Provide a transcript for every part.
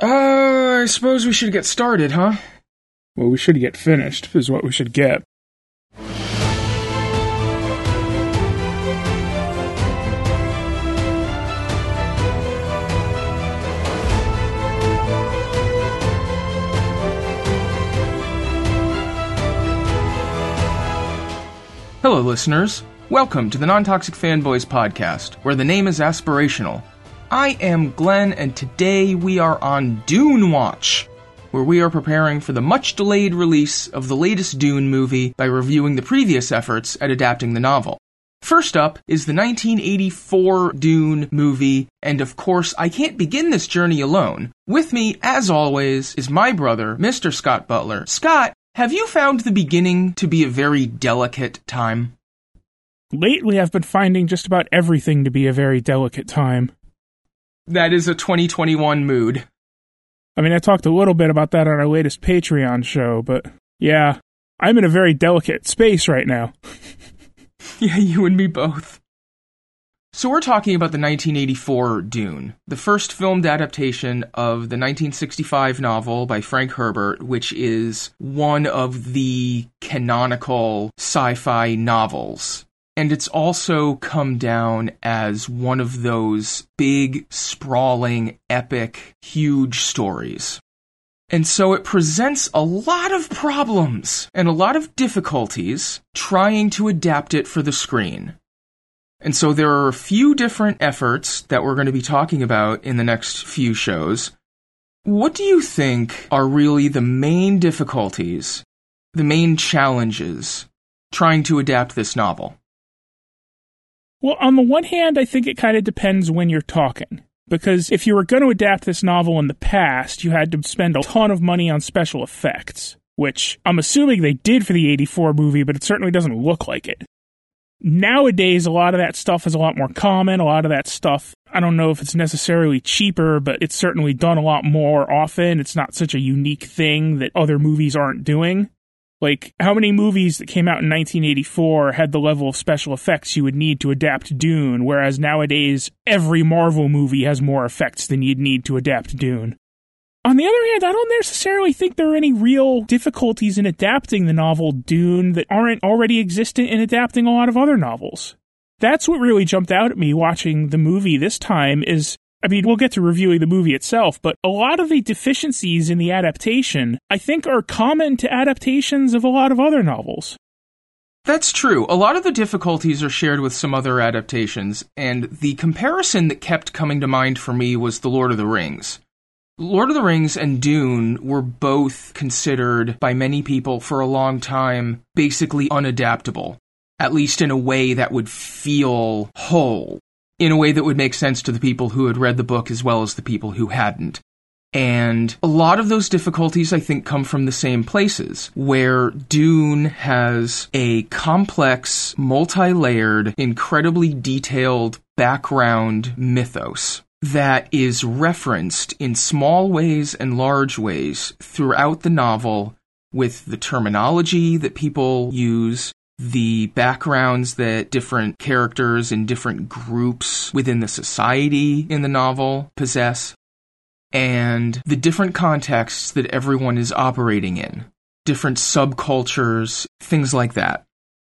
Uh, I suppose we should get started, huh? Well, we should get finished, is what we should get. Hello, listeners. Welcome to the Non Toxic Fanboys podcast, where the name is aspirational. I am Glenn, and today we are on Dune Watch, where we are preparing for the much delayed release of the latest Dune movie by reviewing the previous efforts at adapting the novel. First up is the 1984 Dune movie, and of course, I can't begin this journey alone. With me, as always, is my brother, Mr. Scott Butler. Scott, have you found the beginning to be a very delicate time? Lately, I've been finding just about everything to be a very delicate time. That is a 2021 mood. I mean, I talked a little bit about that on our latest Patreon show, but yeah, I'm in a very delicate space right now. yeah, you and me both. So, we're talking about the 1984 Dune, the first filmed adaptation of the 1965 novel by Frank Herbert, which is one of the canonical sci fi novels. And it's also come down as one of those big, sprawling, epic, huge stories. And so it presents a lot of problems and a lot of difficulties trying to adapt it for the screen. And so there are a few different efforts that we're going to be talking about in the next few shows. What do you think are really the main difficulties, the main challenges trying to adapt this novel? Well, on the one hand, I think it kind of depends when you're talking. Because if you were going to adapt this novel in the past, you had to spend a ton of money on special effects, which I'm assuming they did for the 84 movie, but it certainly doesn't look like it. Nowadays, a lot of that stuff is a lot more common. A lot of that stuff, I don't know if it's necessarily cheaper, but it's certainly done a lot more often. It's not such a unique thing that other movies aren't doing. Like, how many movies that came out in 1984 had the level of special effects you would need to adapt Dune, whereas nowadays every Marvel movie has more effects than you'd need to adapt Dune? On the other hand, I don't necessarily think there are any real difficulties in adapting the novel Dune that aren't already existent in adapting a lot of other novels. That's what really jumped out at me watching the movie this time is I mean, we'll get to reviewing the movie itself, but a lot of the deficiencies in the adaptation, I think, are common to adaptations of a lot of other novels. That's true. A lot of the difficulties are shared with some other adaptations, and the comparison that kept coming to mind for me was The Lord of the Rings. Lord of the Rings and Dune were both considered by many people for a long time basically unadaptable, at least in a way that would feel whole in a way that would make sense to the people who had read the book as well as the people who hadn't. And a lot of those difficulties, I think, come from the same places, where Dune has a complex, multi layered, incredibly detailed background mythos that is referenced in small ways and large ways throughout the novel with the terminology that people use, the backgrounds that different characters and different groups within the society in the novel possess, and the different contexts that everyone is operating in, different subcultures, things like that.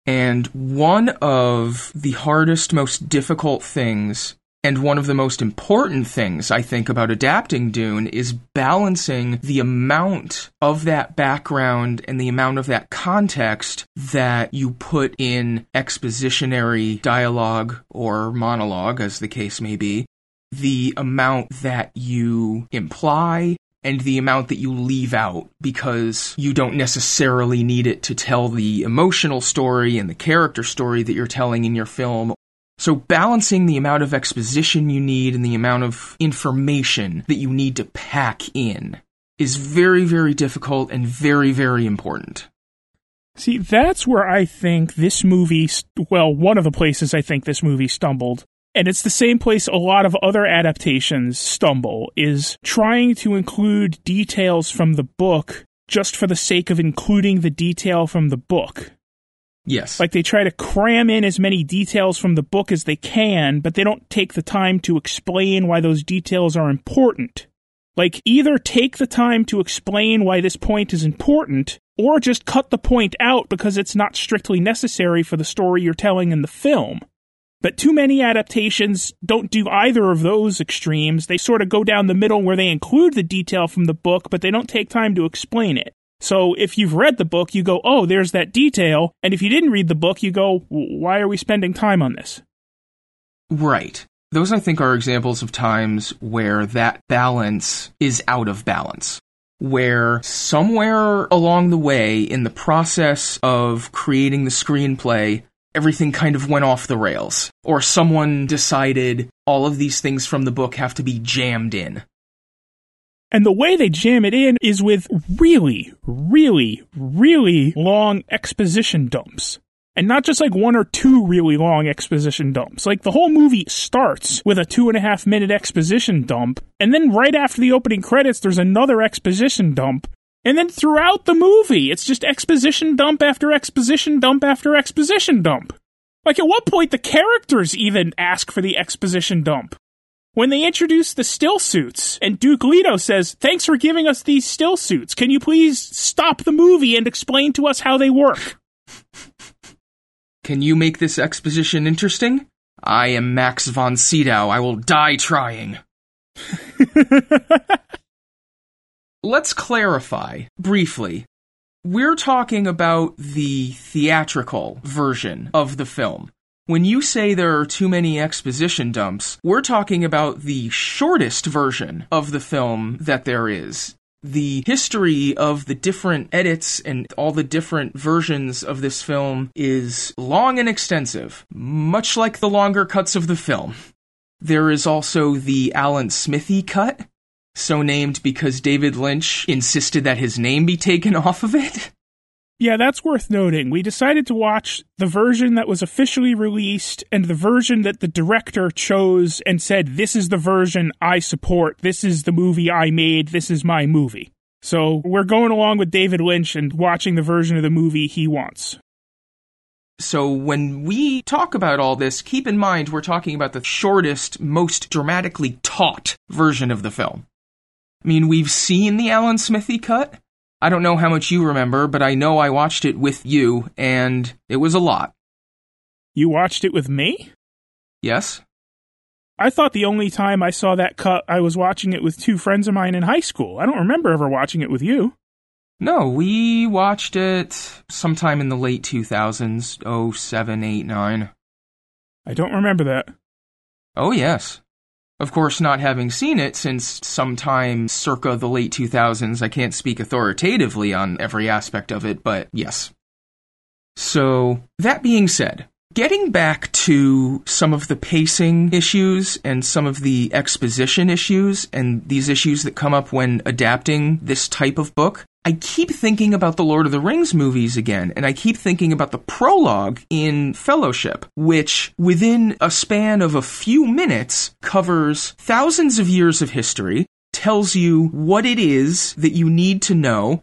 And one of the hardest, most difficult things and one of the most important things I think about adapting Dune is balancing the amount of that background and the amount of that context that you put in expositionary dialogue or monologue, as the case may be, the amount that you imply and the amount that you leave out because you don't necessarily need it to tell the emotional story and the character story that you're telling in your film so balancing the amount of exposition you need and the amount of information that you need to pack in is very, very difficult and very, very important. See, that's where I think this movie, well, one of the places I think this movie stumbled. And it's the same place a lot of other adaptations stumble, is trying to include details from the book just for the sake of including the detail from the book. Yes. Like they try to cram in as many details from the book as they can, but they don't take the time to explain why those details are important. Like, either take the time to explain why this point is important, or just cut the point out because it's not strictly necessary for the story you're telling in the film. But too many adaptations don't do either of those extremes. They sort of go down the middle where they include the detail from the book, but they don't take time to explain it. So if you've read the book, you go, oh, there's that detail. And if you didn't read the book, you go, why are we spending time on this? Right. Those, I think, are examples of times where that balance is out of balance. Where somewhere along the way in the process of creating the screenplay, everything kind of went off the rails. Or someone decided all of these things from the book have to be jammed in. And the way they jam it in is with really, really, really long exposition dumps. And not just like one or two really long exposition dumps. Like the whole movie starts with a two and a half minute exposition dump, and then right after the opening credits, there's another exposition dump. And then throughout the movie, it's just exposition dump after exposition dump after exposition dump. Like at what point the characters even ask for the exposition dump? When they introduce the still suits, and Duke Leto says, Thanks for giving us these still suits. Can you please stop the movie and explain to us how they work? Can you make this exposition interesting? I am Max von Sydow. I will die trying. Let's clarify briefly. We're talking about the theatrical version of the film. When you say there are too many exposition dumps, we're talking about the shortest version of the film that there is the history of the different edits and all the different versions of this film is long and extensive, much like the longer cuts of the film. There is also the Alan Smithee cut, so named because David Lynch insisted that his name be taken off of it. Yeah, that's worth noting. We decided to watch the version that was officially released and the version that the director chose and said, This is the version I support. This is the movie I made. This is my movie. So we're going along with David Lynch and watching the version of the movie he wants. So when we talk about all this, keep in mind we're talking about the shortest, most dramatically taut version of the film. I mean, we've seen the Alan Smithee cut, I don't know how much you remember, but I know I watched it with you, and it was a lot. You watched it with me? Yes. I thought the only time I saw that cut, I was watching it with two friends of mine in high school. I don't remember ever watching it with you. No, we watched it sometime in the late 2000s, oh, 07, 8, 9. I don't remember that. Oh, yes. Of course, not having seen it since sometime circa the late 2000s, I can't speak authoritatively on every aspect of it, but yes. So, that being said, getting back to some of the pacing issues and some of the exposition issues and these issues that come up when adapting this type of book, I keep thinking about the Lord of the Rings movies again, and I keep thinking about the prologue in Fellowship, which within a span of a few minutes covers thousands of years of history, tells you what it is that you need to know.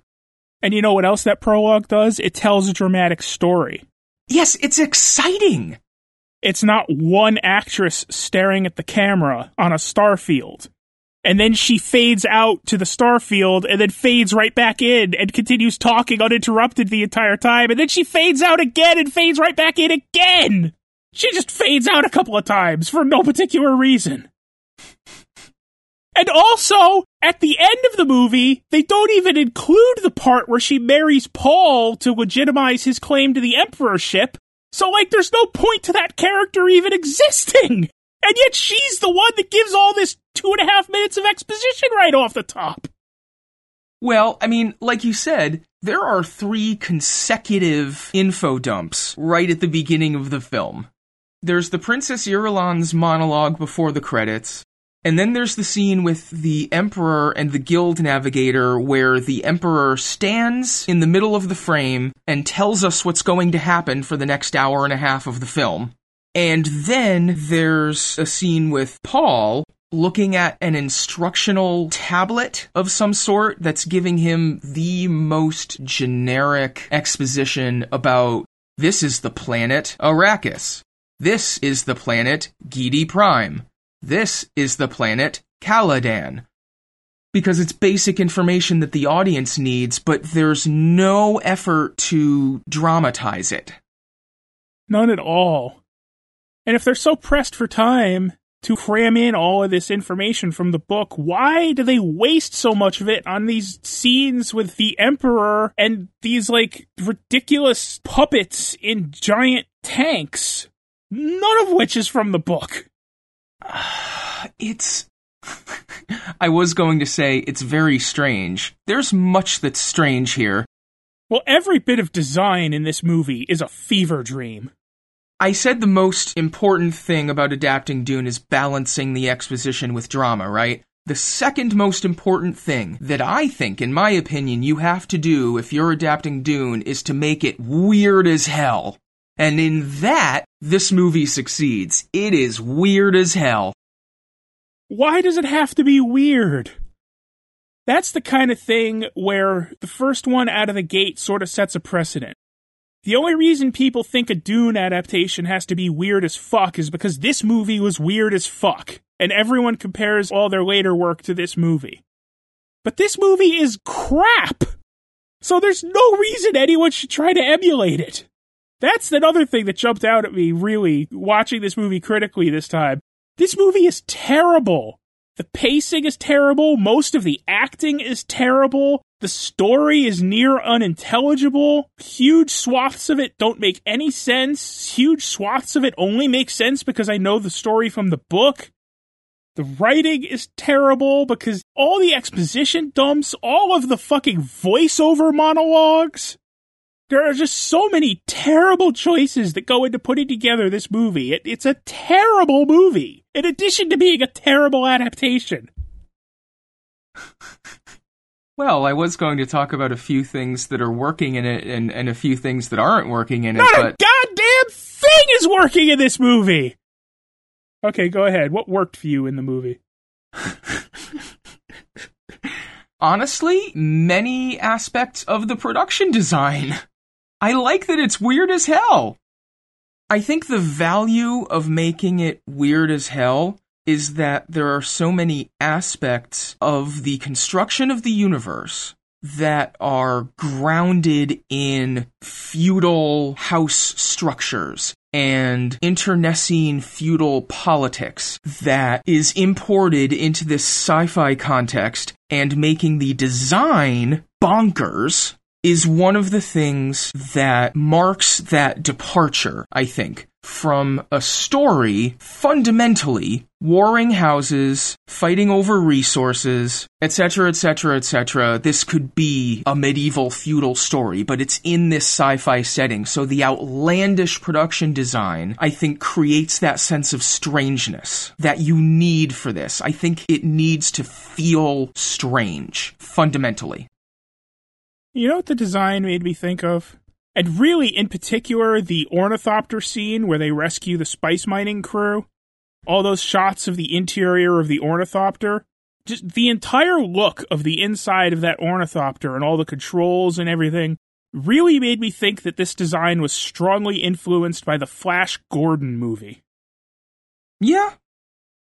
And you know what else that prologue does? It tells a dramatic story. Yes, it's exciting. It's not one actress staring at the camera on a starfield and then she fades out to the starfield and then fades right back in and continues talking uninterrupted the entire time. And then she fades out again and fades right back in again. She just fades out a couple of times for no particular reason and also at the end of the movie they don't even include the part where she marries paul to legitimize his claim to the emperorship so like there's no point to that character even existing and yet she's the one that gives all this two and a half minutes of exposition right off the top. Well, I mean, like you said, there are three consecutive info dumps right at the beginning of the film. There's the Princess Irulan's monologue before the credits, and then there's the scene with the Emperor and the Guild Navigator where the Emperor stands in the middle of the frame and tells us what's going to happen for the next hour and a half of the film. And then there's a scene with Paul looking at an instructional tablet of some sort that's giving him the most generic exposition about this is the planet Arrakis. This is the planet Giedi Prime. This is the planet Caladan. because it's basic information that the audience needs, but there's no effort to dramatize it. None at all. And if they're so pressed for time to cram in all of this information from the book, why do they waste so much of it on these scenes with the Emperor and these like ridiculous puppets in giant tanks? None of which is from the book. it's I was going to say it's very strange. There's much that's strange here. Well, every bit of design in this movie is a fever dream. I said the most important thing about adapting Dune is balancing the exposition with drama, right? The second most important thing that I think, in my opinion, you have to do if you're adapting Dune is to make it weird as hell. And in that, this movie succeeds. It is weird as hell. Why does it have to be weird? That's the kind of thing where the first one out of the gate sort of sets a precedent. The only reason people think a Dune adaptation has to be weird as fuck is because this movie was weird as fuck, and everyone compares all their later work to this movie. But this movie is crap! So there's no reason anyone should try to emulate it. That's another thing that jumped out at me, really, watching this movie critically this time. This movie is terrible. The pacing is terrible. Most of the acting is terrible. The story is near unintelligible. Huge swaths of it don't make any sense. Huge swaths of it only make sense because I know the story from the book. The writing is terrible because all the exposition dumps, all of the fucking voiceover monologues. There are just so many terrible choices that go into putting together this movie. It, it's a terrible movie, in addition to being a terrible adaptation. Well, I was going to talk about a few things that are working in it and, and a few things that aren't working in Not it. a But goddamn thing is working in this movie! Okay, go ahead. What worked for you in the movie? honestly, many aspects of the production design. I like that it's weird as hell. I think the value of making it weird as hell is that there are so many aspects of the construction of the universe that are grounded in feudal house structures and internecine feudal politics that is imported into this sci-fi context and making the design bonkers is one of the things that marks that departure, I think, from a story fundamentally warring houses, fighting over resources, etc., etc., etc. This could be a medieval feudal story, but it's in this sci-fi setting. So the outlandish production design, I think, creates that sense of strangeness that you need for this. I think it needs to feel strange, fundamentally. You know what the design made me think of? And really, in particular, the ornithopter scene where they rescue the spice mining crew. All those shots of the interior of the ornithopter. Just the entire look of the inside of that ornithopter and all the controls and everything really made me think that this design was strongly influenced by the Flash Gordon movie. Yeah,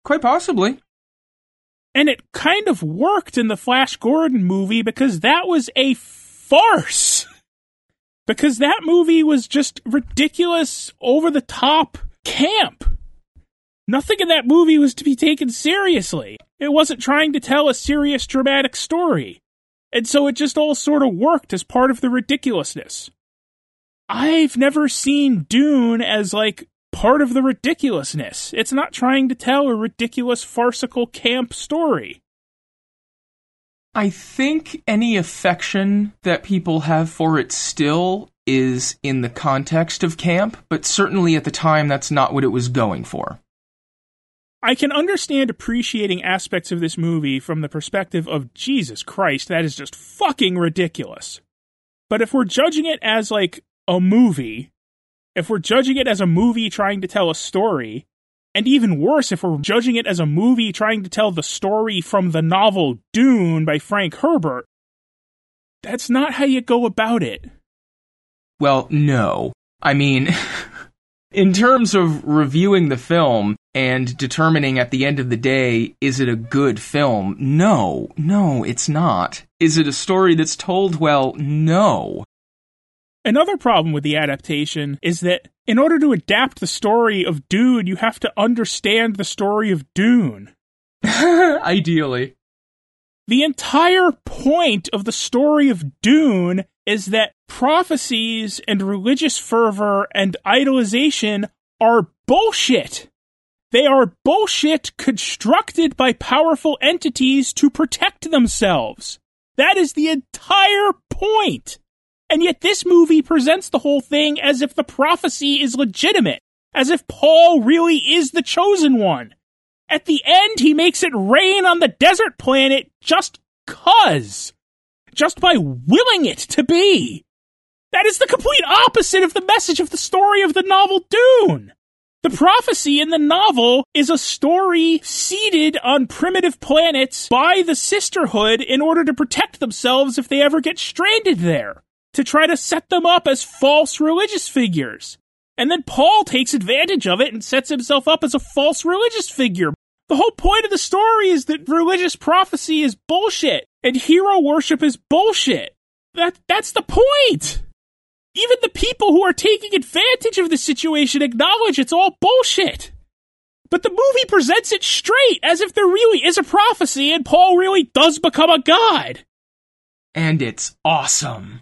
quite possibly. And it kind of worked in the Flash Gordon movie because that was a farce. Because that movie was just ridiculous, over the top camp. Nothing in that movie was to be taken seriously. It wasn't trying to tell a serious dramatic story. And so it just all sort of worked as part of the ridiculousness. I've never seen Dune as like part of the ridiculousness. It's not trying to tell a ridiculous farcical camp story. I think any affection that people have for it still is in the context of camp, but certainly at the time that's not what it was going for. I can understand appreciating aspects of this movie from the perspective of Jesus Christ, that is just fucking ridiculous. But if we're judging it as like a movie, if we're judging it as a movie trying to tell a story, and even worse, if we're judging it as a movie trying to tell the story from the novel Dune by Frank Herbert, that's not how you go about it. Well, no. I mean, in terms of reviewing the film and determining at the end of the day, is it a good film? No, no, it's not. Is it a story that's told well? No. Another problem with the adaptation is that in order to adapt the story of Dune, you have to understand the story of Dune. Ideally. The entire point of the story of Dune is that prophecies and religious fervor and idolization are bullshit. They are bullshit constructed by powerful entities to protect themselves. That is the entire point. And yet this movie presents the whole thing as if the prophecy is legitimate, as if Paul really is the chosen one. At the end, he makes it rain on the desert planet just cuz. Just by willing it to be. That is the complete opposite of the message of the story of the novel Dune. The prophecy in the novel is a story seeded on primitive planets by the sisterhood in order to protect themselves if they ever get stranded there, to try to set them up as false religious figures. And then Paul takes advantage of it and sets himself up as a false religious figure. The whole point of the story is that religious prophecy is bullshit and hero worship is bullshit. That that's the point. Even the people who are taking advantage of the situation acknowledge it's all bullshit. But the movie presents it straight as if there really is a prophecy and Paul really does become a god. And it's awesome.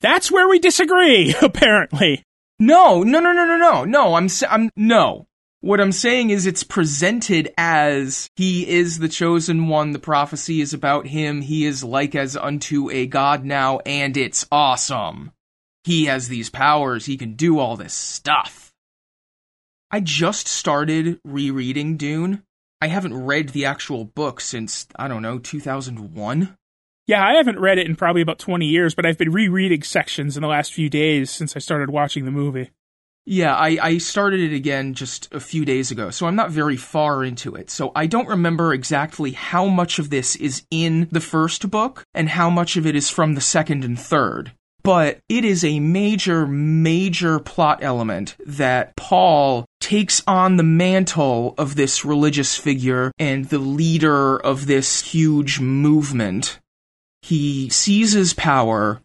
That's where we disagree, apparently. No, no, no, no, no, no, no. I'm, I'm, no. What I'm saying is it's presented as he is the chosen one, the prophecy is about him, he is like as unto a god now, and it's awesome. He has these powers, he can do all this stuff. I just started rereading Dune. I haven't read the actual book since, I don't know, 2001. Yeah, I haven't read it in probably about 20 years, but I've been rereading sections in the last few days since I started watching the movie. Yeah, I, I started it again just a few days ago, so I'm not very far into it. So I don't remember exactly how much of this is in the first book and how much of it is from the second and third. But it is a major, major plot element that Paul takes on the mantle of this religious figure and the leader of this huge movement he seizes power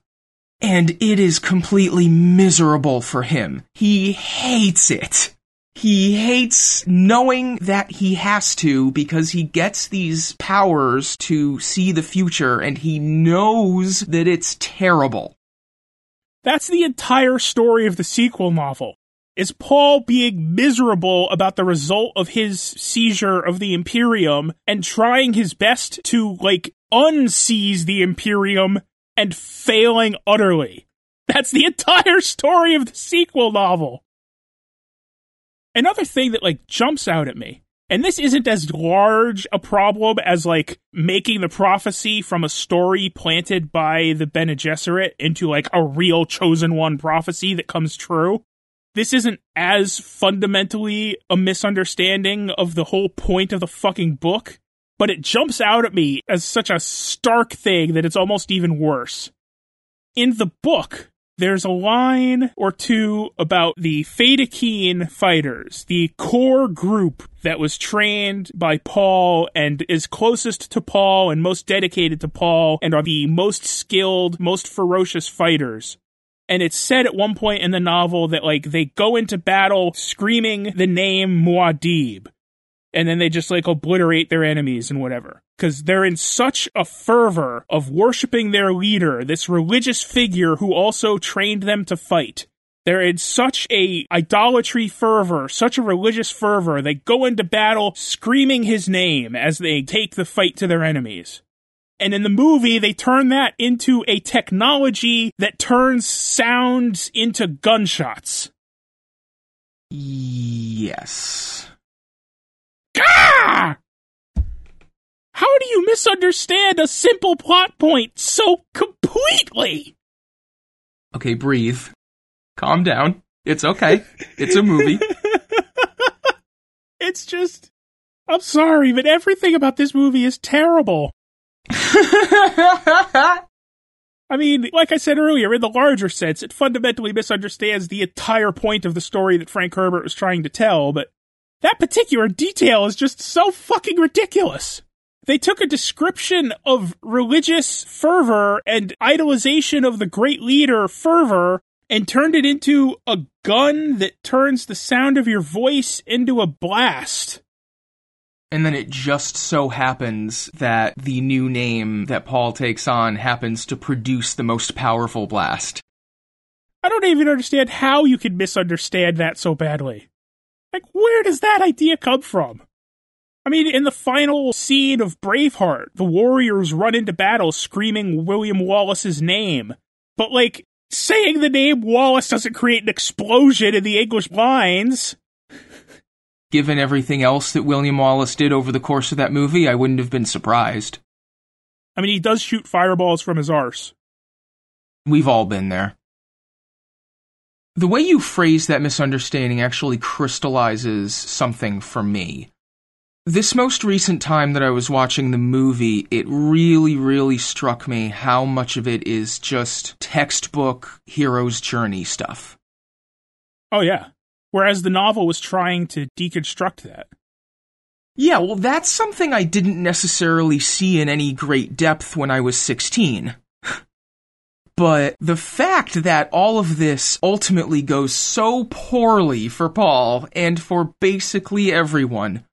and it is completely miserable for him. He hates it. He hates knowing that he has to because he gets these powers to see the future and he knows that it's terrible. That's the entire story of the sequel novel. Is Paul being miserable about the result of his seizure of the Imperium and trying his best to, like, unseize the Imperium and failing utterly. That's the entire story of the sequel novel. Another thing that like jumps out at me, and this isn't as large a problem as like making the prophecy from a story planted by the Bene Gesserit into like a real chosen one prophecy that comes true. This isn't as fundamentally a misunderstanding of the whole point of the fucking book but it jumps out at me as such a stark thing that it's almost even worse. In the book, there's a line or two about the Fedaykin fighters, the core group that was trained by Paul and is closest to Paul and most dedicated to Paul and are the most skilled, most ferocious fighters. And it's said at one point in the novel that like they go into battle screaming the name Muad'Dib, and then they just like obliterate their enemies and whatever. Because they're in such a fervor of worshiping their leader, this religious figure who also trained them to fight. They're in such a idolatry fervor, such a religious fervor, they go into battle screaming his name as they take the fight to their enemies. And in the movie, they turn that into a technology that turns sounds into gunshots. Yes. Gah! How do you misunderstand a simple plot point so completely? Okay, breathe. Calm down. It's okay. It's a movie. it's just. I'm sorry, but everything about this movie is terrible. I mean, like I said earlier, in the larger sense, it fundamentally misunderstands the entire point of the story that Frank Herbert was trying to tell, but That particular detail is just so fucking ridiculous. They took a description of religious fervor and idolization of the great leader fervor and turned it into a gun that turns the sound of your voice into a blast. And then it just so happens that the new name that Paul takes on happens to produce the most powerful blast. I don't even understand how you could misunderstand that so badly. Like, where does that idea come from? I mean, in the final scene of Braveheart, the warriors run into battle screaming William Wallace's name. But, like, saying the name Wallace doesn't create an explosion in the English lines. Given everything else that William Wallace did over the course of that movie, I wouldn't have been surprised. I mean, he does shoot fireballs from his arse. We've all been there. The way you phrase that misunderstanding actually crystallizes something for me. This most recent time that I was watching the movie, it really, really struck me how much of it is just textbook hero's journey stuff. Oh, yeah. Whereas the novel was trying to deconstruct that. Yeah, well, that's something I didn't necessarily see in any great depth when I was 16. But the fact that all of this ultimately goes so poorly for Paul and for basically everyone,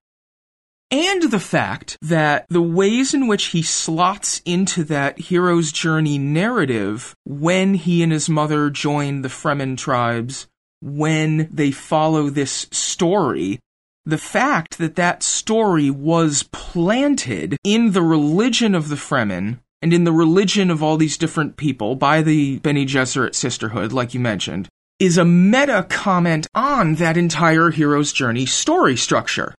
and the fact that the ways in which he slots into that hero's journey narrative when he and his mother join the Fremen tribes, when they follow this story, the fact that that story was planted in the religion of the Fremen and in the religion of all these different people by the Bene Gesserit sisterhood, like you mentioned, is a meta comment on that entire hero's journey story structure.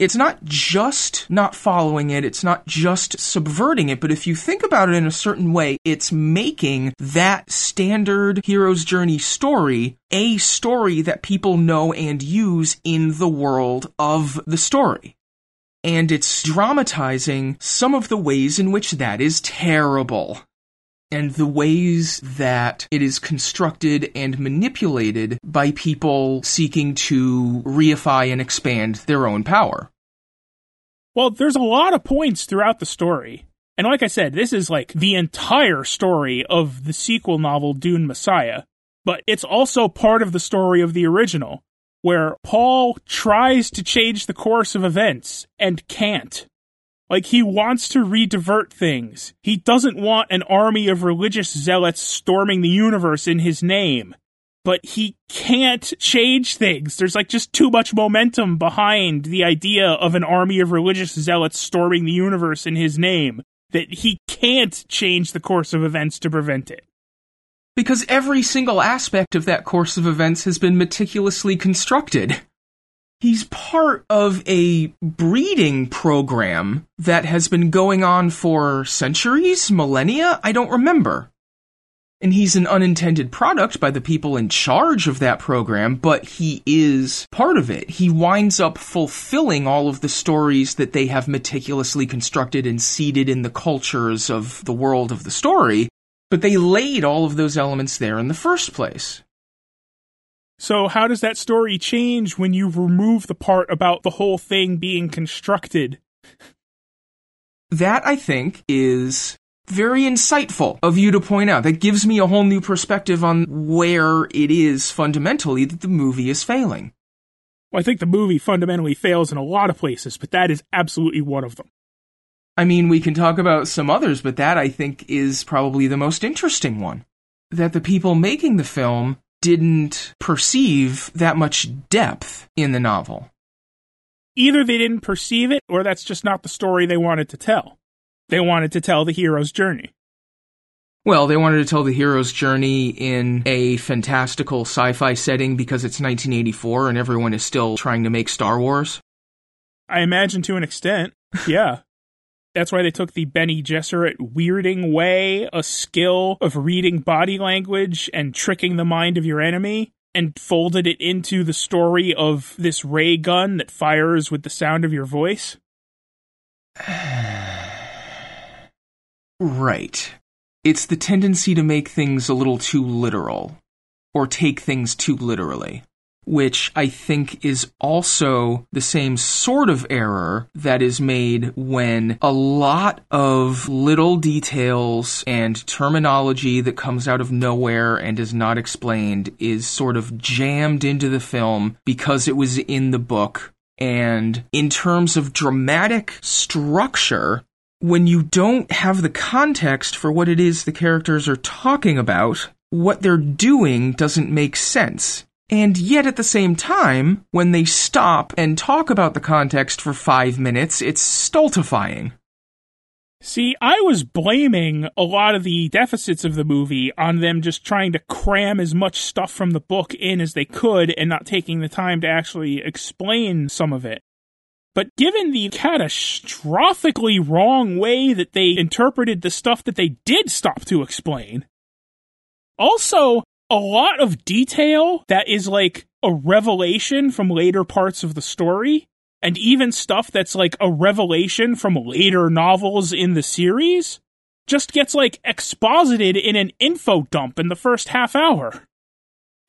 It's not just not following it, it's not just subverting it, but if you think about it in a certain way, it's making that standard hero's journey story a story that people know and use in the world of the story and it's dramatizing some of the ways in which that is terrible. And the ways that it is constructed and manipulated by people seeking to reify and expand their own power. Well, there's a lot of points throughout the story. And like I said, this is like the entire story of the sequel novel Dune Messiah, but it's also part of the story of the original where Paul tries to change the course of events and can't. Like, he wants to redivert things. He doesn't want an army of religious zealots storming the universe in his name. But he can't change things. There's like just too much momentum behind the idea of an army of religious zealots storming the universe in his name that he can't change the course of events to prevent it because every single aspect of that course of events has been meticulously constructed. He's part of a breeding program that has been going on for centuries, millennia, I don't remember. And he's an unintended product by the people in charge of that program, but he is part of it. He winds up fulfilling all of the stories that they have meticulously constructed and seeded in the cultures of the world of the story. But they laid all of those elements there in the first place. So, how does that story change when you remove the part about the whole thing being constructed? That, I think, is very insightful of you to point out. That gives me a whole new perspective on where it is fundamentally that the movie is failing. Well, I think the movie fundamentally fails in a lot of places, but that is absolutely one of them. I mean, we can talk about some others, but that I think is probably the most interesting one. That the people making the film didn't perceive that much depth in the novel. Either they didn't perceive it, or that's just not the story they wanted to tell. They wanted to tell the hero's journey. Well, they wanted to tell the hero's journey in a fantastical sci fi setting because it's 1984 and everyone is still trying to make Star Wars. I imagine to an extent, yeah. That's why they took the Bene Gesserit weirding way, a skill of reading body language and tricking the mind of your enemy, and folded it into the story of this ray gun that fires with the sound of your voice. right. It's the tendency to make things a little too literal, or take things too literally. Which I think is also the same sort of error that is made when a lot of little details and terminology that comes out of nowhere and is not explained is sort of jammed into the film because it was in the book. And in terms of dramatic structure, when you don't have the context for what it is the characters are talking about, what they're doing doesn't make sense. And yet at the same time, when they stop and talk about the context for five minutes, it's stultifying. See, I was blaming a lot of the deficits of the movie on them just trying to cram as much stuff from the book in as they could and not taking the time to actually explain some of it. But given the catastrophically wrong way that they interpreted the stuff that they did stop to explain, also a lot of detail that is like a revelation from later parts of the story, and even stuff that's like a revelation from later novels in the series, just gets like exposited in an info dump in the first half hour.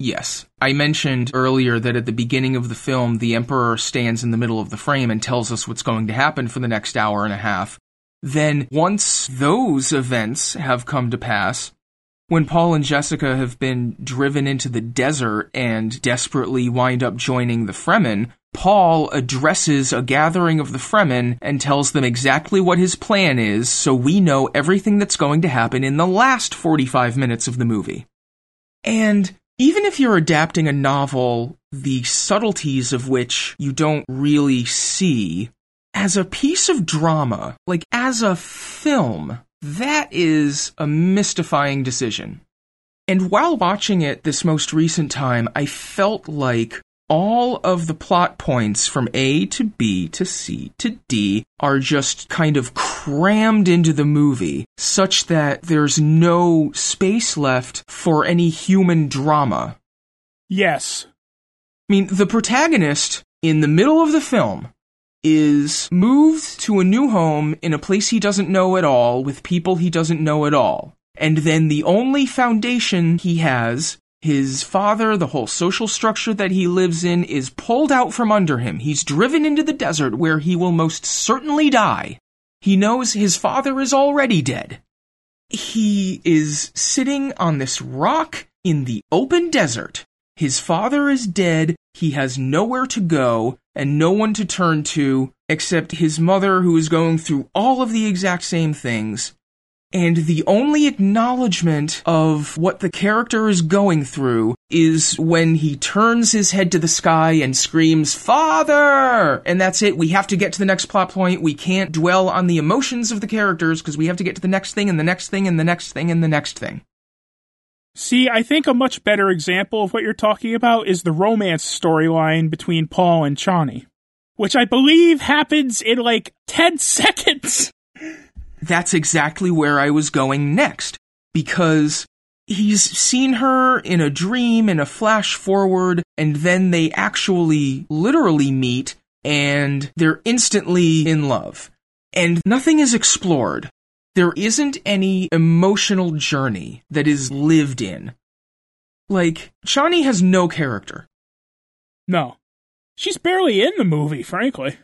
Yes. I mentioned earlier that at the beginning of the film, the Emperor stands in the middle of the frame and tells us what's going to happen for the next hour and a half. Then, once those events have come to pass, when Paul and Jessica have been driven into the desert and desperately wind up joining the Fremen, Paul addresses a gathering of the Fremen and tells them exactly what his plan is so we know everything that's going to happen in the last 45 minutes of the movie. And even if you're adapting a novel, the subtleties of which you don't really see, as a piece of drama, like as a film, that is a mystifying decision. And while watching it this most recent time, I felt like all of the plot points from A to B to C to D are just kind of crammed into the movie such that there's no space left for any human drama. Yes. I mean, the protagonist in the middle of the film is moved to a new home in a place he doesn't know at all with people he doesn't know at all. And then the only foundation he has his father, the whole social structure that he lives in, is pulled out from under him. He's driven into the desert where he will most certainly die. He knows his father is already dead. He is sitting on this rock in the open desert. His father is dead. He has nowhere to go and no one to turn to except his mother, who is going through all of the exact same things. And the only acknowledgement of what the character is going through is when he turns his head to the sky and screams, Father! And that's it. We have to get to the next plot point. We can't dwell on the emotions of the characters because we have to get to the next thing and the next thing and the next thing and the next thing. See, I think a much better example of what you're talking about is the romance storyline between Paul and Chani, which I believe happens in like 10 seconds that's exactly where I was going next. Because he's seen her in a dream, in a flash forward, and then they actually literally meet and they're instantly in love. And nothing is explored. There isn't any emotional journey that is lived in. Like, Chani has no character. No. She's barely in the movie, frankly.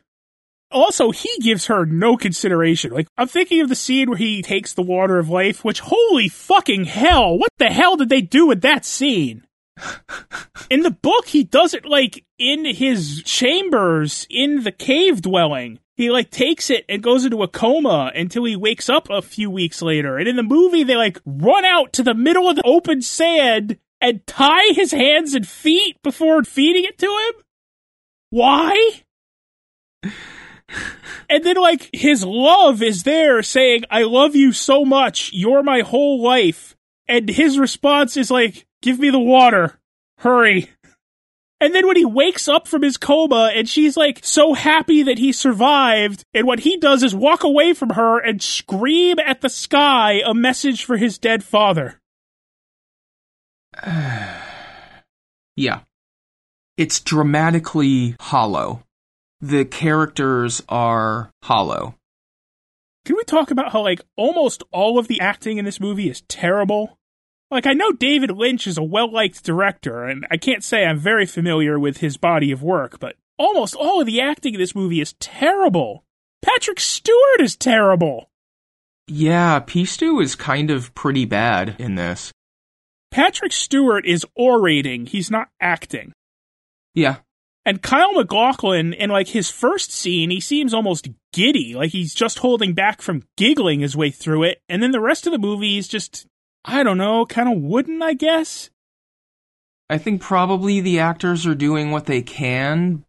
Also, he gives her no consideration. Like, I'm thinking of the scene where he takes the water of life, which, holy fucking hell, what the hell did they do with that scene? in the book, he does it, like, in his chambers in the cave dwelling. He, like, takes it and goes into a coma until he wakes up a few weeks later. And in the movie, they, like, run out to the middle of the open sand and tie his hands and feet before feeding it to him? Why? and then like his love is there saying, I love you so much. You're my whole life. And his response is like, give me the water. Hurry. And then when he wakes up from his coma and she's like so happy that he survived, and what he does is walk away from her and scream at the sky a message for his dead father. yeah. It's dramatically hollow the characters are hollow. Can we talk about how like almost all of the acting in this movie is terrible? Like, I know David Lynch is a well liked director, and I can't say I'm very familiar with his body of work, but almost all of the acting in this movie is terrible. Patrick Stewart is terrible. Yeah, Peastew is kind of pretty bad in this. Patrick Stewart is orating, he's not acting. Yeah. And Kyle MacLachlan, in like his first scene, he seems almost giddy, like he's just holding back from giggling his way through it. And then the rest of the movie is just, I don't know, kind of wooden, I guess. I think probably the actors are doing what they can.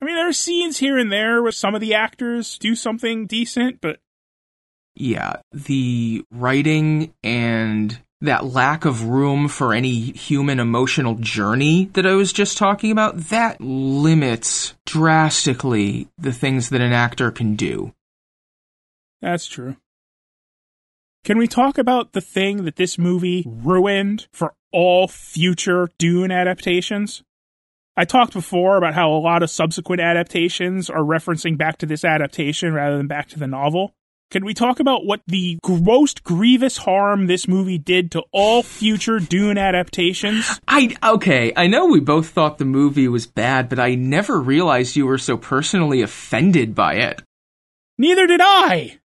I mean, there are scenes here and there where some of the actors do something decent, but. Yeah, the writing and that lack of room for any human emotional journey that I was just talking about, that limits drastically the things that an actor can do. That's true. Can we talk about the thing that this movie ruined for all future Dune adaptations? I talked before about how a lot of subsequent adaptations are referencing back to this adaptation rather than back to the novel. Can we talk about what the most grievous harm this movie did to all future Dune adaptations? I okay, I know we both thought the movie was bad, but I never realized you were so personally offended by it. Neither did I.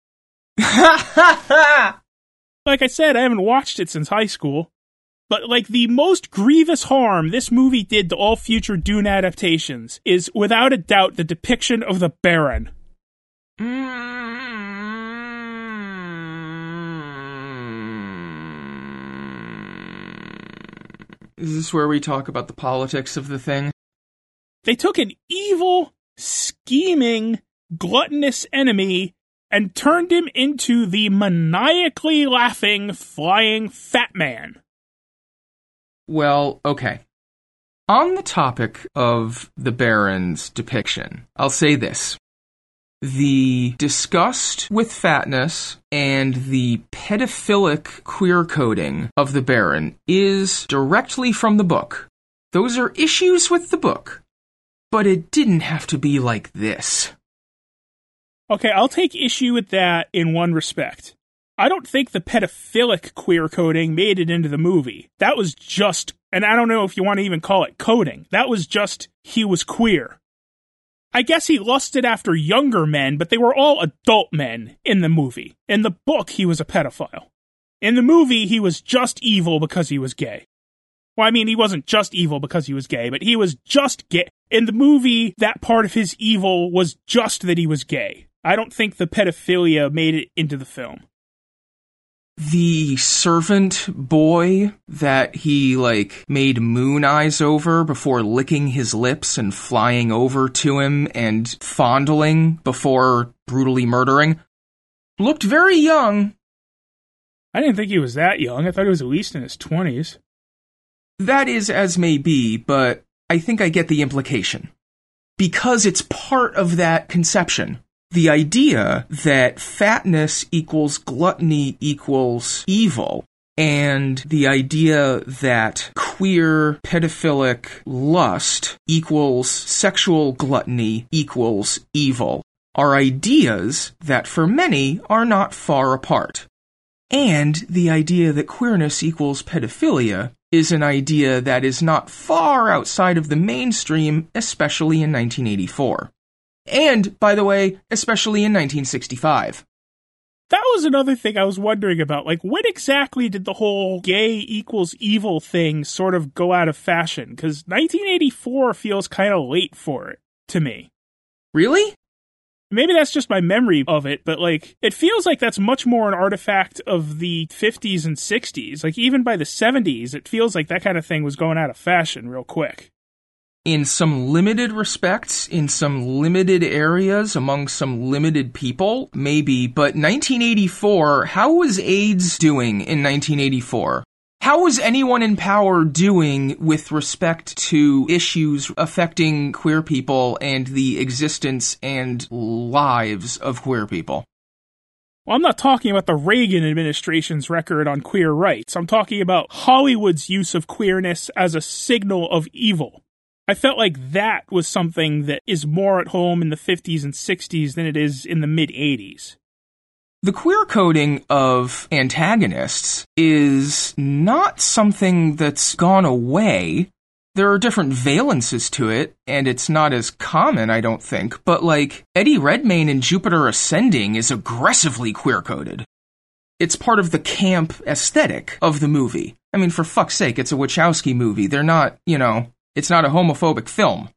like I said, I haven't watched it since high school. But like the most grievous harm this movie did to all future Dune adaptations is without a doubt the depiction of the Baron. Is this where we talk about the politics of the thing? They took an evil, scheming, gluttonous enemy and turned him into the maniacally laughing, flying fat man. Well, okay. On the topic of the Baron's depiction, I'll say this. The disgust with fatness and the pedophilic queer coding of the Baron is directly from the book. Those are issues with the book. But it didn't have to be like this. Okay, I'll take issue with that in one respect. I don't think the pedophilic queer coding made it into the movie. That was just, and I don't know if you want to even call it coding. That was just, he was queer. I guess he lusted after younger men, but they were all adult men in the movie. In the book, he was a pedophile. In the movie, he was just evil because he was gay. Well, I mean, he wasn't just evil because he was gay, but he was just gay. In the movie, that part of his evil was just that he was gay. I don't think the pedophilia made it into the film. The servant boy that he, like, made moon eyes over before licking his lips and flying over to him and fondling before brutally murdering looked very young. I didn't think he was that young. I thought he was at least in his 20s. That is as may be, but I think I get the implication. Because it's part of that conception the idea that fatness equals gluttony equals evil and the idea that queer pedophilic lust equals sexual gluttony equals evil are ideas that for many are not far apart. And the idea that queerness equals pedophilia is an idea that is not far outside of the mainstream, especially in 1984. And, by the way, especially in 1965. That was another thing I was wondering about. Like, when exactly did the whole gay equals evil thing sort of go out of fashion? Because 1984 feels kind of late for it, to me. Really? Maybe that's just my memory of it, but like, it feels like that's much more an artifact of the 50s and 60s. Like, even by the 70s, it feels like that kind of thing was going out of fashion real quick in some limited respects, in some limited areas, among some limited people, maybe, but 1984, how was AIDS doing in 1984? How was anyone in power doing with respect to issues affecting queer people and the existence and lives of queer people? Well, I'm not talking about the Reagan administration's record on queer rights. I'm talking about Hollywood's use of queerness as a signal of evil. I felt like that was something that is more at home in the 50s and 60s than it is in the mid 80s. The queer coding of antagonists is not something that's gone away. There are different valences to it, and it's not as common, I don't think, but like Eddie Redmayne in Jupiter Ascending is aggressively queer coded. It's part of the camp aesthetic of the movie. I mean, for fuck's sake, it's a Wachowski movie. They're not, you know, it's not a homophobic film.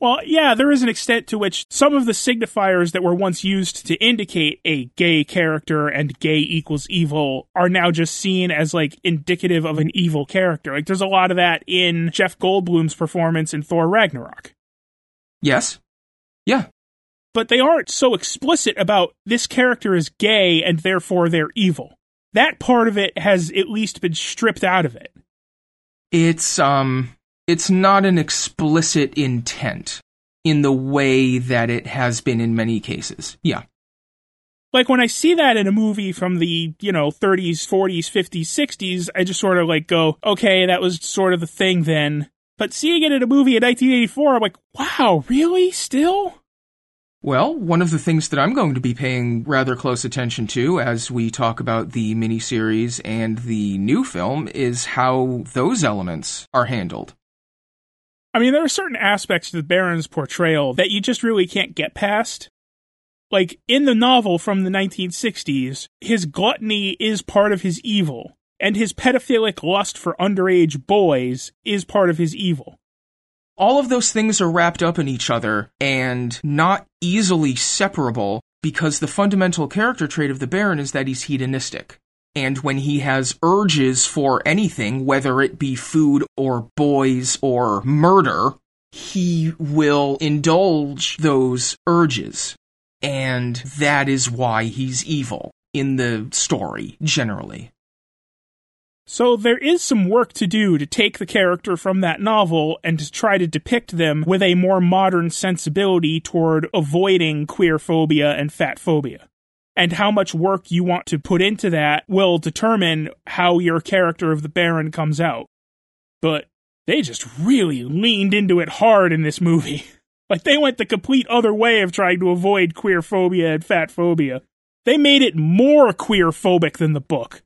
Well, yeah, there is an extent to which some of the signifiers that were once used to indicate a gay character and gay equals evil are now just seen as like indicative of an evil character. Like there's a lot of that in Jeff Goldblum's performance in Thor Ragnarok. Yes. Yeah. But they aren't so explicit about this character is gay and therefore they're evil. That part of it has at least been stripped out of it. It's um it's not an explicit intent in the way that it has been in many cases. Yeah. Like when I see that in a movie from the, you know, 30s, 40s, 50s, 60s, I just sort of like go, okay, that was sort of the thing then. But seeing it in a movie in 1984, I'm like, wow, really? Still? Well, one of the things that I'm going to be paying rather close attention to as we talk about the miniseries and the new film is how those elements are handled. I mean, there are certain aspects to the Baron's portrayal that you just really can't get past. Like, in the novel from the 1960s, his gluttony is part of his evil, and his pedophilic lust for underage boys is part of his evil. All of those things are wrapped up in each other and not easily separable because the fundamental character trait of the Baron is that he's hedonistic. And when he has urges for anything, whether it be food or boys or murder, he will indulge those urges. And that is why he's evil in the story, generally. So there is some work to do to take the character from that novel and to try to depict them with a more modern sensibility toward avoiding queer phobia and fat phobia and how much work you want to put into that will determine how your character of the Baron comes out. But they just really leaned into it hard in this movie. Like they went the complete other way of trying to avoid queer phobia and fat phobia. They made it more queer phobic than the book.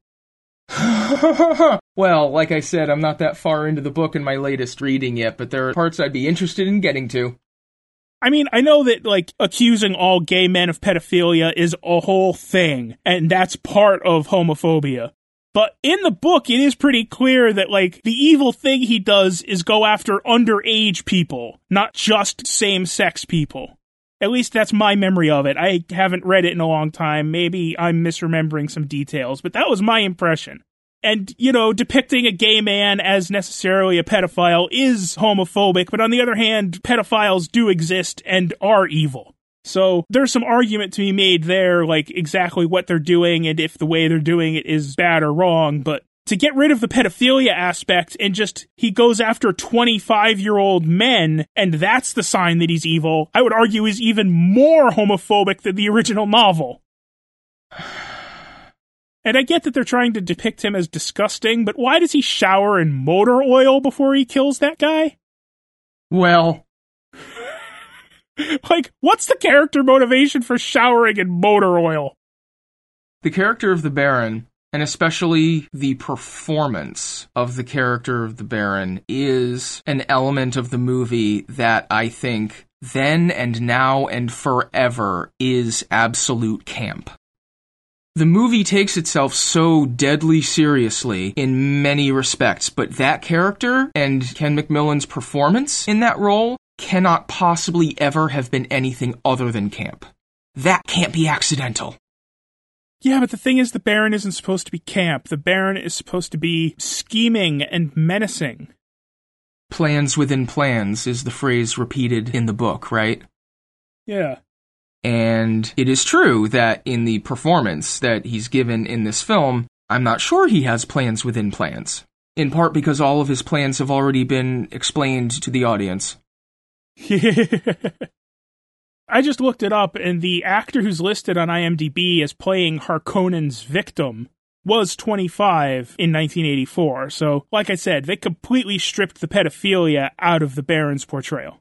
well, like I said, I'm not that far into the book in my latest reading yet, but there are parts I'd be interested in getting to. I mean, I know that like accusing all gay men of pedophilia is a whole thing, and that's part of homophobia. But in the book, it is pretty clear that like the evil thing he does is go after underage people, not just same sex people. At least that's my memory of it. I haven't read it in a long time. Maybe I'm misremembering some details, but that was my impression and you know depicting a gay man as necessarily a pedophile is homophobic but on the other hand pedophiles do exist and are evil so there's some argument to be made there like exactly what they're doing and if the way they're doing it is bad or wrong but to get rid of the pedophilia aspect and just he goes after 25 year old men and that's the sign that he's evil i would argue is even more homophobic than the original novel and I get that they're trying to depict him as disgusting, but why does he shower in motor oil before he kills that guy? Well, like, what's the character motivation for showering in motor oil? The character of the Baron, and especially the performance of the character of the Baron, is an element of the movie that I think then and now and forever is absolute camp. The movie takes itself so deadly seriously in many respects, but that character and Ken McMillan's performance in that role cannot possibly ever have been anything other than camp. That can't be accidental. Yeah, but the thing is, the Baron isn't supposed to be camp. The Baron is supposed to be scheming and menacing. Plans within plans is the phrase repeated in the book, right? Yeah. And it is true that in the performance that he's given in this film, I'm not sure he has plans within plans. In part because all of his plans have already been explained to the audience. I just looked it up, and the actor who's listed on IMDb as playing Harkonnen's victim was 25 in 1984. So, like I said, they completely stripped the pedophilia out of the Baron's portrayal.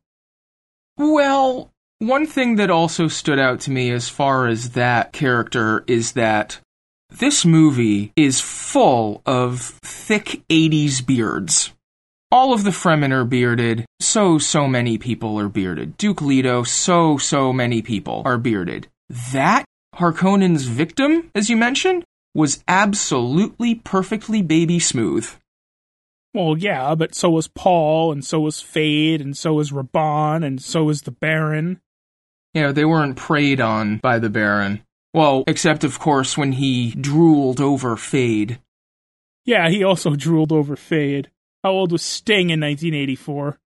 Well, One thing that also stood out to me as far as that character is that this movie is full of thick 80s beards. All of the Fremen are bearded. So, so many people are bearded. Duke Leto, so, so many people are bearded. That Harkonnen's victim, as you mentioned, was absolutely perfectly baby smooth. Well, yeah, but so was Paul, and so was Feyd, and so was Rabban, and so was the Baron. You know, they weren't preyed on by the Baron. Well, except, of course, when he drooled over Feyd. Yeah, he also drooled over Feyd. How old was Sting in 1984?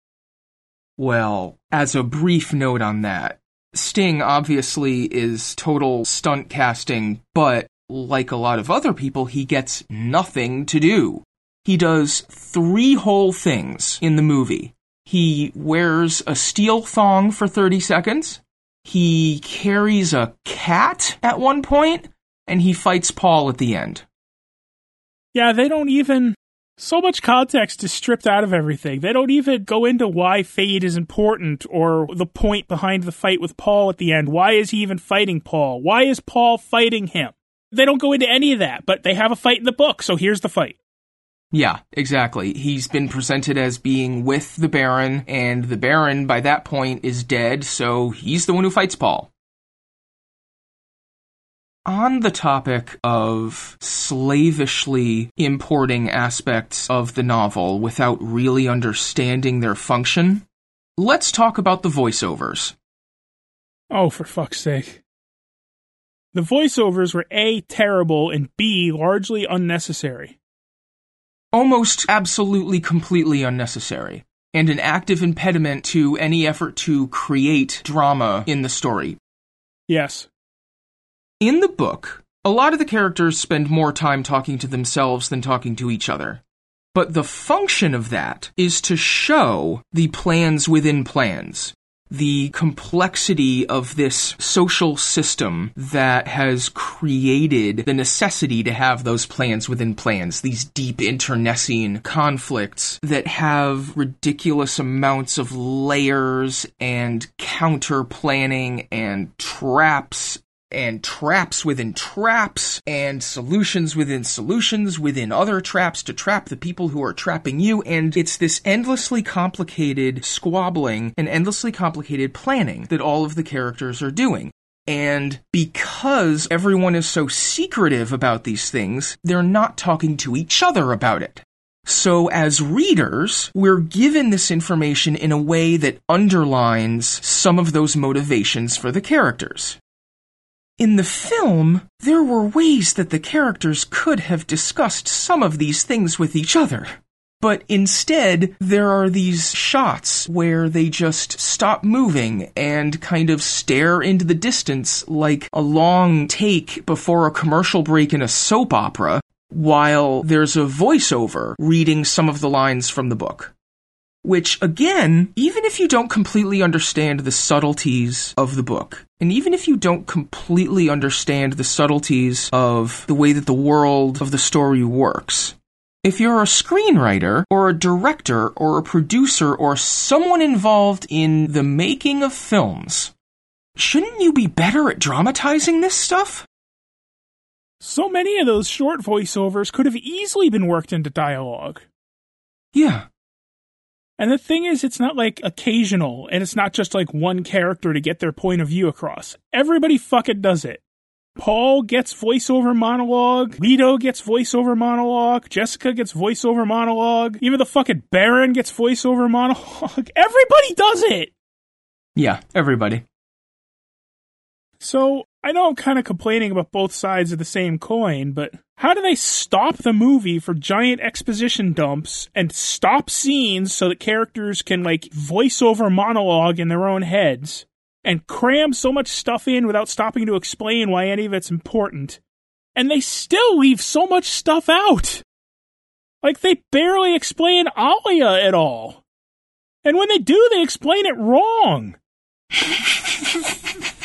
Well, as a brief note on that, Sting obviously is total stunt casting, but like a lot of other people, he gets nothing to do. He does three whole things in the movie. He wears a steel thong for 30 seconds. He carries a cat at one point, and he fights Paul at the end. Yeah, they don't even. So much context is stripped out of everything. They don't even go into why Feyd is important or the point behind the fight with Paul at the end. Why is he even fighting Paul? Why is Paul fighting him? They don't go into any of that, but they have a fight in the book, so here's the fight. Yeah, exactly. He's been presented as being with the Baron, and the Baron, by that point, is dead, so he's the one who fights Paul. On the topic of slavishly importing aspects of the novel without really understanding their function, let's talk about the voiceovers. Oh, for fuck's sake. The voiceovers were A, terrible, and B, largely unnecessary almost absolutely completely unnecessary and an active impediment to any effort to create drama in the story. Yes. In the book, a lot of the characters spend more time talking to themselves than talking to each other. But the function of that is to show the plans within plans the complexity of this social system that has created the necessity to have those plans within plans, these deep internecine conflicts that have ridiculous amounts of layers and counter planning and traps and traps within traps and solutions within solutions within other traps to trap the people who are trapping you. And it's this endlessly complicated squabbling and endlessly complicated planning that all of the characters are doing. And because everyone is so secretive about these things, they're not talking to each other about it. So, as readers, we're given this information in a way that underlines some of those motivations for the characters. In the film, there were ways that the characters could have discussed some of these things with each other. But instead, there are these shots where they just stop moving and kind of stare into the distance like a long take before a commercial break in a soap opera, while there's a voiceover reading some of the lines from the book. Which, again, even if you don't completely understand the subtleties of the book, and even if you don't completely understand the subtleties of the way that the world of the story works, if you're a screenwriter or a director or a producer or someone involved in the making of films, shouldn't you be better at dramatizing this stuff? So many of those short voiceovers could have easily been worked into dialogue. Yeah. And the thing is, it's not like occasional, and it's not just like one character to get their point of view across. Everybody fucking does it. Paul gets voiceover monologue. Leto gets voiceover monologue. Jessica gets voiceover monologue. Even the fucking Baron gets voiceover monologue. Everybody does it. Yeah, everybody. So I know I'm kind of complaining about both sides of the same coin, but how do they stop the movie for giant exposition dumps and stop scenes so that characters can like voice over monologue in their own heads and cram so much stuff in without stopping to explain why any of it's important? And they still leave so much stuff out. Like they barely explain Alia at all. And when they do, they explain it wrong.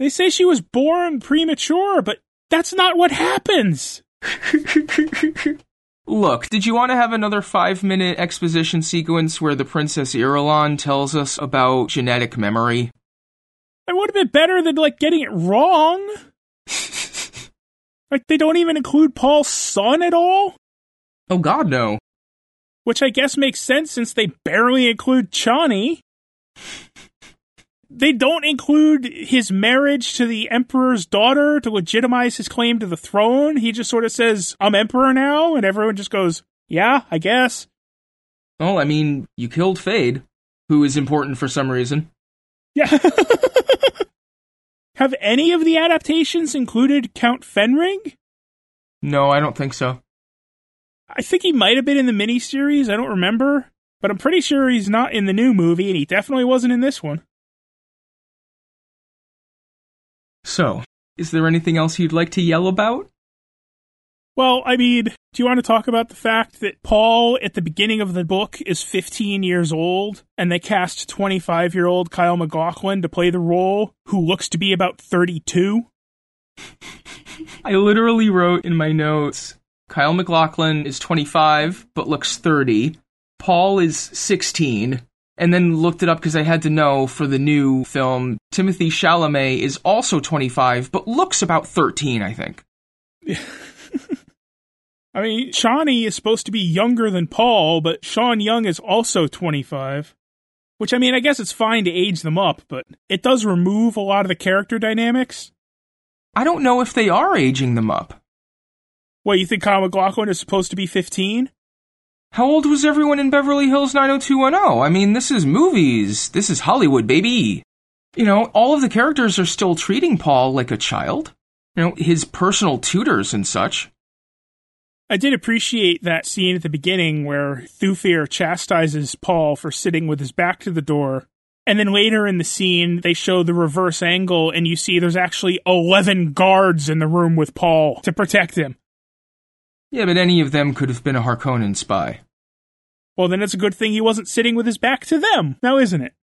They say she was born premature, but that's not what happens. Look, did you want to have another five minute exposition sequence where the Princess Irulan tells us about genetic memory? It would have been better than like getting it wrong. like they don't even include Paul's son at all. Oh God, no. Which I guess makes sense since they barely include Chani. They don't include his marriage to the emperor's daughter to legitimize his claim to the throne. He just sort of says, "I'm emperor now," and everyone just goes, "Yeah, I guess." Well, I mean, you killed Feyd, who is important for some reason. Yeah. Have any of the adaptations included Count Fenring? No, I don't think so. I think he might have been in the miniseries. I don't remember, but I'm pretty sure he's not in the new movie, and he definitely wasn't in this one. So, is there anything else you'd like to yell about? Well, I mean, do you want to talk about the fact that Paul at the beginning of the book is 15 years old and they cast 25 year old Kyle MacLachlan to play the role who looks to be about 32? I literally wrote in my notes Kyle MacLachlan is 25 but looks 30. Paul is 16. And then looked it up because I had to know for the new film. Timothée Chalamet is also 25 but looks about 13, I think. I mean, Chani is supposed to be younger than Paul, but Sean Young is also 25. Which, I mean, I guess it's fine to age them up, but it does remove a lot of the character dynamics. I don't know if they are aging them up. What, you think Kyle MacLachlan is supposed to be 15? How old was everyone in Beverly Hills 90210? I mean, this is movies. This is Hollywood, baby. You know, all of the characters are still treating Paul like a child. You know, his personal tutors and such. I did appreciate that scene at the beginning where Thufir chastises Paul for sitting with his back to the door. And then later in the scene, they show the reverse angle, and you see there's actually 11 guards in the room with Paul to protect him. Yeah, but any of them could have been a Harkonnen spy. Well, then it's a good thing he wasn't sitting with his back to them, now isn't it?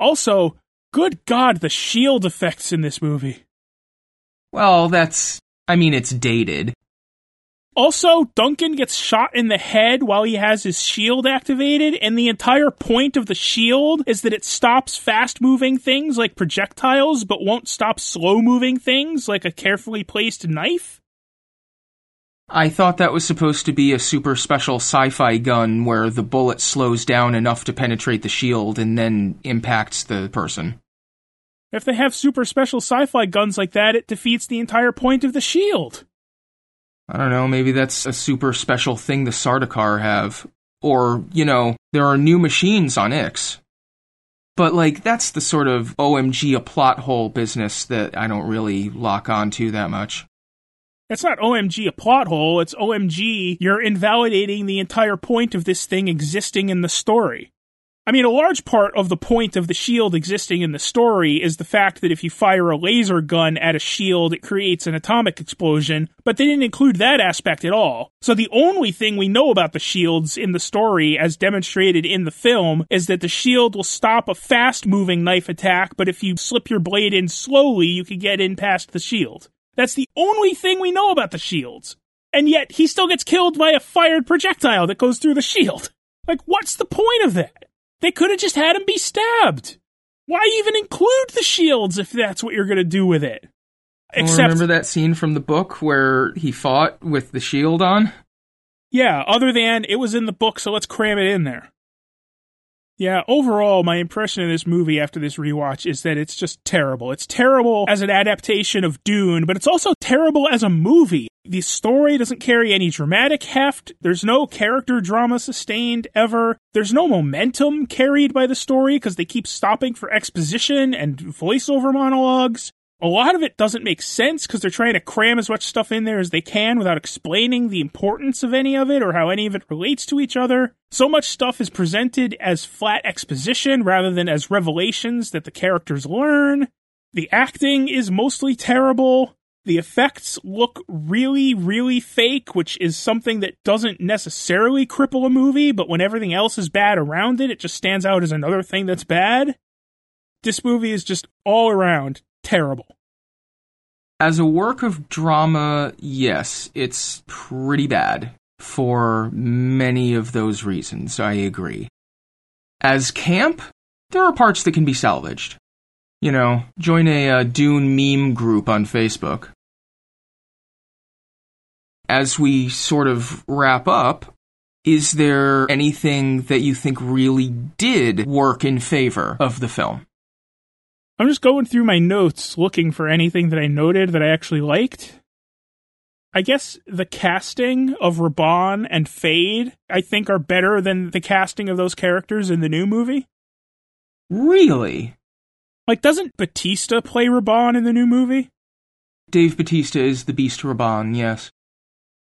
Also, good God, the shield effects in this movie. Well, that's. I mean, it's dated. Also, Duncan gets shot in the head while he has his shield activated, and the entire point of the shield is that it stops fast moving things like projectiles, but won't stop slow moving things like a carefully placed knife. I thought that was supposed to be a super special sci fi gun where the bullet slows down enough to penetrate the shield and then impacts the person. If they have super special sci fi guns like that, it defeats the entire point of the shield. I don't know, maybe that's a super special thing the Sardaukar have. Or, you know, there are new machines on Ix. But, like, that's the sort of OMG a plot hole business that I don't really lock on to that much. It's not OMG a plot hole, it's OMG you're invalidating the entire point of this thing existing in the story. I mean, a large part of the point of the shield existing in the story is the fact that if you fire a laser gun at a shield, it creates an atomic explosion, but they didn't include that aspect at all. So the only thing we know about the shields in the story, as demonstrated in the film, is that the shield will stop a fast moving knife attack, but if you slip your blade in slowly, you can get in past the shield. That's the only thing we know about the shields. And yet, he still gets killed by a fired projectile that goes through the shield. Like, what's the point of that? They could have just had him be stabbed. Why even include the shields if that's what you're going to do with it? Except, well, remember that scene from the book where he fought with the shield on? Yeah, other than it was in the book, so let's cram it in there. Yeah, overall, my impression of this movie after this rewatch is that it's just terrible. It's terrible as an adaptation of Dune, but it's also terrible as a movie. The story doesn't carry any dramatic heft. There's no character drama sustained ever. There's no momentum carried by the story because they keep stopping for exposition and voiceover monologues. A lot of it doesn't make sense because they're trying to cram as much stuff in there as they can without explaining the importance of any of it or how any of it relates to each other. So much stuff is presented as flat exposition rather than as revelations that the characters learn. The acting is mostly terrible. The effects look really, really fake, which is something that doesn't necessarily cripple a movie, but when everything else is bad around it, it just stands out as another thing that's bad. This movie is just all around terrible. As a work of drama, yes, it's pretty bad for many of those reasons. I agree. As camp, there are parts that can be salvaged. You know, join a uh, Dune meme group on Facebook. As we sort of wrap up, is there anything that you think really did work in favor of the film? I'm just going through my notes looking for anything that I noted that I actually liked. I guess the casting of Rabban and Feyd, I think, are better than the casting of those characters in the new movie. Really? Like, doesn't Batista play Rabban in the new movie? Dave Batista is the Beast Rabban, yes.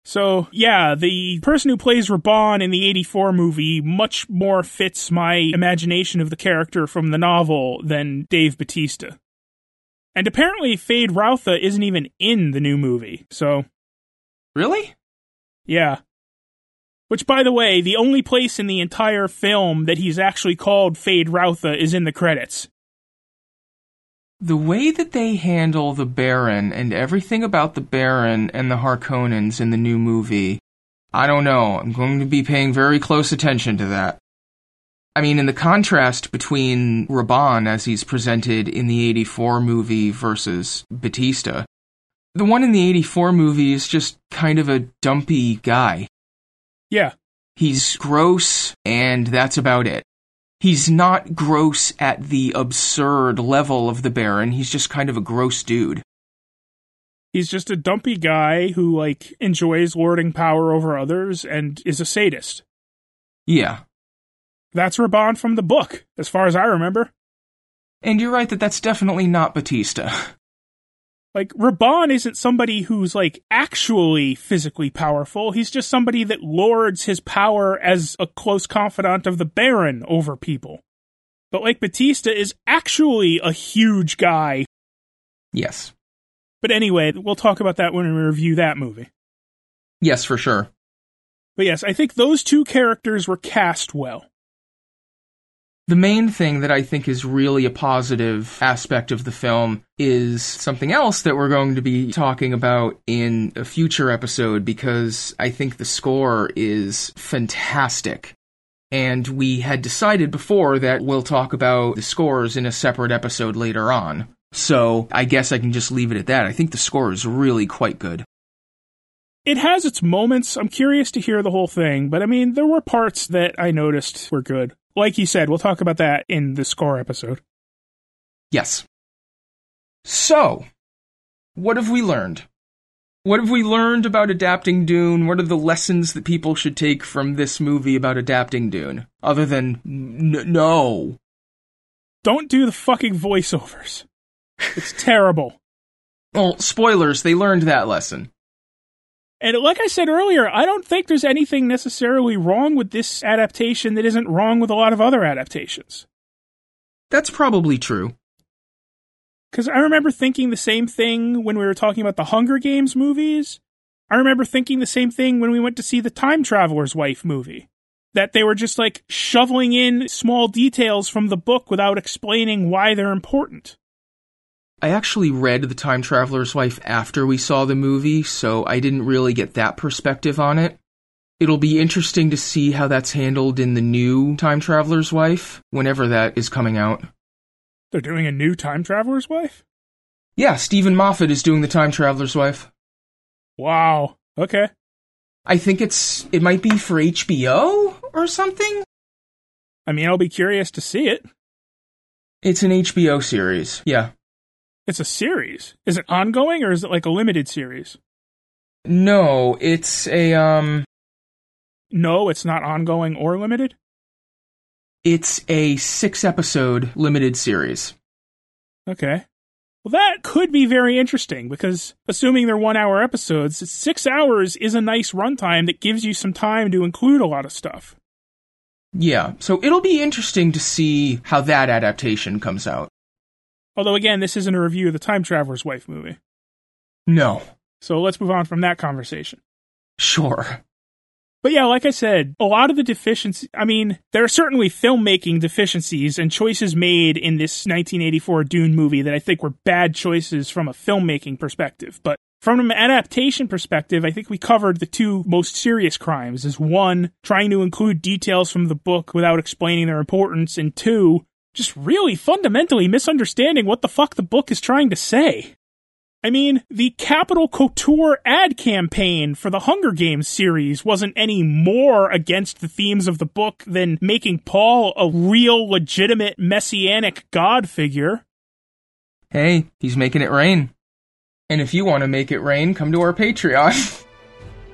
So, yeah, the person who plays Rabban in the 84 movie much more fits my imagination of the character from the novel than Dave Batista. And apparently, Feyd-Rautha isn't even in the new movie, so Really? Yeah. Which, by the way, the only place in the entire film that he's actually called Feyd-Rautha is in the credits. The way that they handle the Baron and everything about the Baron and the Harkonnens in the new movie, I don't know. I'm going to be paying very close attention to that. I mean, in the contrast between Rabban as he's presented in the 84 movie versus Batista, the one in the 84 movie is just kind of a dumpy guy. Yeah. He's gross, and that's about it. He's not gross at the absurd level of the Baron, he's just kind of a gross dude. He's just a dumpy guy who, like, enjoys lording power over others and is a sadist. Yeah. That's Rabban from the book, as far as I remember. And you're right that that's definitely not Batista. Like, Rabban isn't somebody who's, like, actually physically powerful. He's just somebody that lords his power as a close confidant of the Baron over people. But, like, Batista is actually a huge guy. Yes. But anyway, we'll talk about that when we review that movie. Yes, for sure. But yes, I think those two characters were cast well. The main thing that I think is really a positive aspect of the film is something else that we're going to be talking about in a future episode because I think the score is fantastic. And we had decided before that we'll talk about the scores in a separate episode later on. So I guess I can just leave it at that. I think the score is really quite good. It has its moments. I'm curious to hear the whole thing, but I mean, there were parts that I noticed were good like you said, we'll talk about that in the score episode. Yes. So, what have we learned? What have we learned about adapting Dune? What are the lessons that people should take from this movie about adapting Dune? Other than, n- no. Don't do the fucking voiceovers. It's terrible. Well, spoilers, they learned that lesson. And like I said earlier, I don't think there's anything necessarily wrong with this adaptation that isn't wrong with a lot of other adaptations. That's probably true. Because I remember thinking the same thing when we were talking about the Hunger Games movies. I remember thinking the same thing when we went to see the Time Traveler's Wife movie. That they were just like shoveling in small details from the book without explaining why they're important. I actually read The Time Traveler's Wife after we saw the movie, so I didn't really get that perspective on it. It'll be interesting to see how that's handled in the new Time Traveler's Wife, whenever that is coming out. They're doing a new Time Traveler's Wife? Yeah, Steven Moffat is doing the Time Traveler's Wife. Wow. Okay. I think it's it might be for HBO or something. I mean, I'll be curious to see it. It's an HBO series. Yeah. It's a series. Is it ongoing or is it like a limited series? No, it's a um No, it's not ongoing or limited? It's a 6 episode limited series. Okay. Well, that could be very interesting because assuming they're 1 hour episodes, 6 hours is a nice runtime that gives you some time to include a lot of stuff. Yeah, so it'll be interesting to see how that adaptation comes out. Although, again, this isn't a review of the Time Traveler's Wife movie. No. So let's move on from that conversation. Sure. But yeah, like I said, a lot of the deficiencies, I mean, there are certainly filmmaking deficiencies and choices made in this 1984 Dune movie that I think were bad choices from a filmmaking perspective. But from an adaptation perspective, I think we covered the two most serious crimes is one, trying to include details from the book without explaining their importance, and two, just really fundamentally misunderstanding what the fuck the book is trying to say. I mean, the Capitol Couture ad campaign for the Hunger Games series wasn't any more against the themes of the book than making Paul a real, legitimate, messianic god figure. Hey, he's making it rain. And if you want to make it rain, come to our Patreon.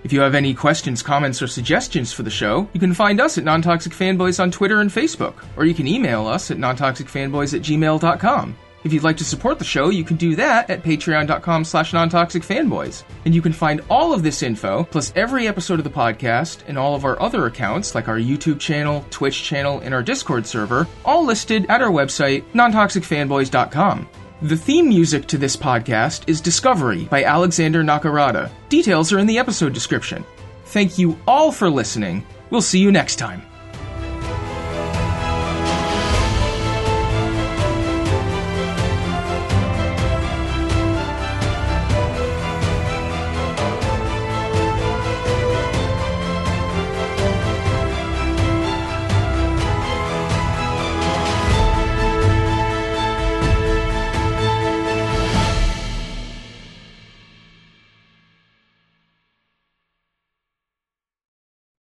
if you have any questions, comments, or suggestions for the show, you can find us at Non-Toxic Fanboys on Twitter and Facebook, or you can email us at nontoxicfanboys at gmail.com. If you'd like to support the show, you can do that at patreon.com slash nontoxicfanboys. And you can find all of this info, plus every episode of the podcast, and all of our other accounts, like our YouTube channel, Twitch channel, and our Discord server, all listed at our website, nontoxicfanboys.com. The theme music to this podcast is Discovery by Alexander Nakarada. Details are in the episode description. Thank you all for listening. We'll see you next time.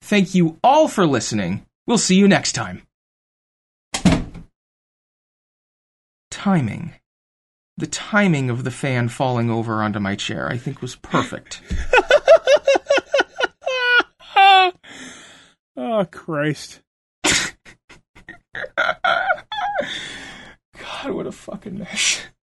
Thank you all for listening. We'll see you next time. Timing. The timing of the fan falling over onto my chair, I think, was perfect. oh, Christ. God, what a fucking mess.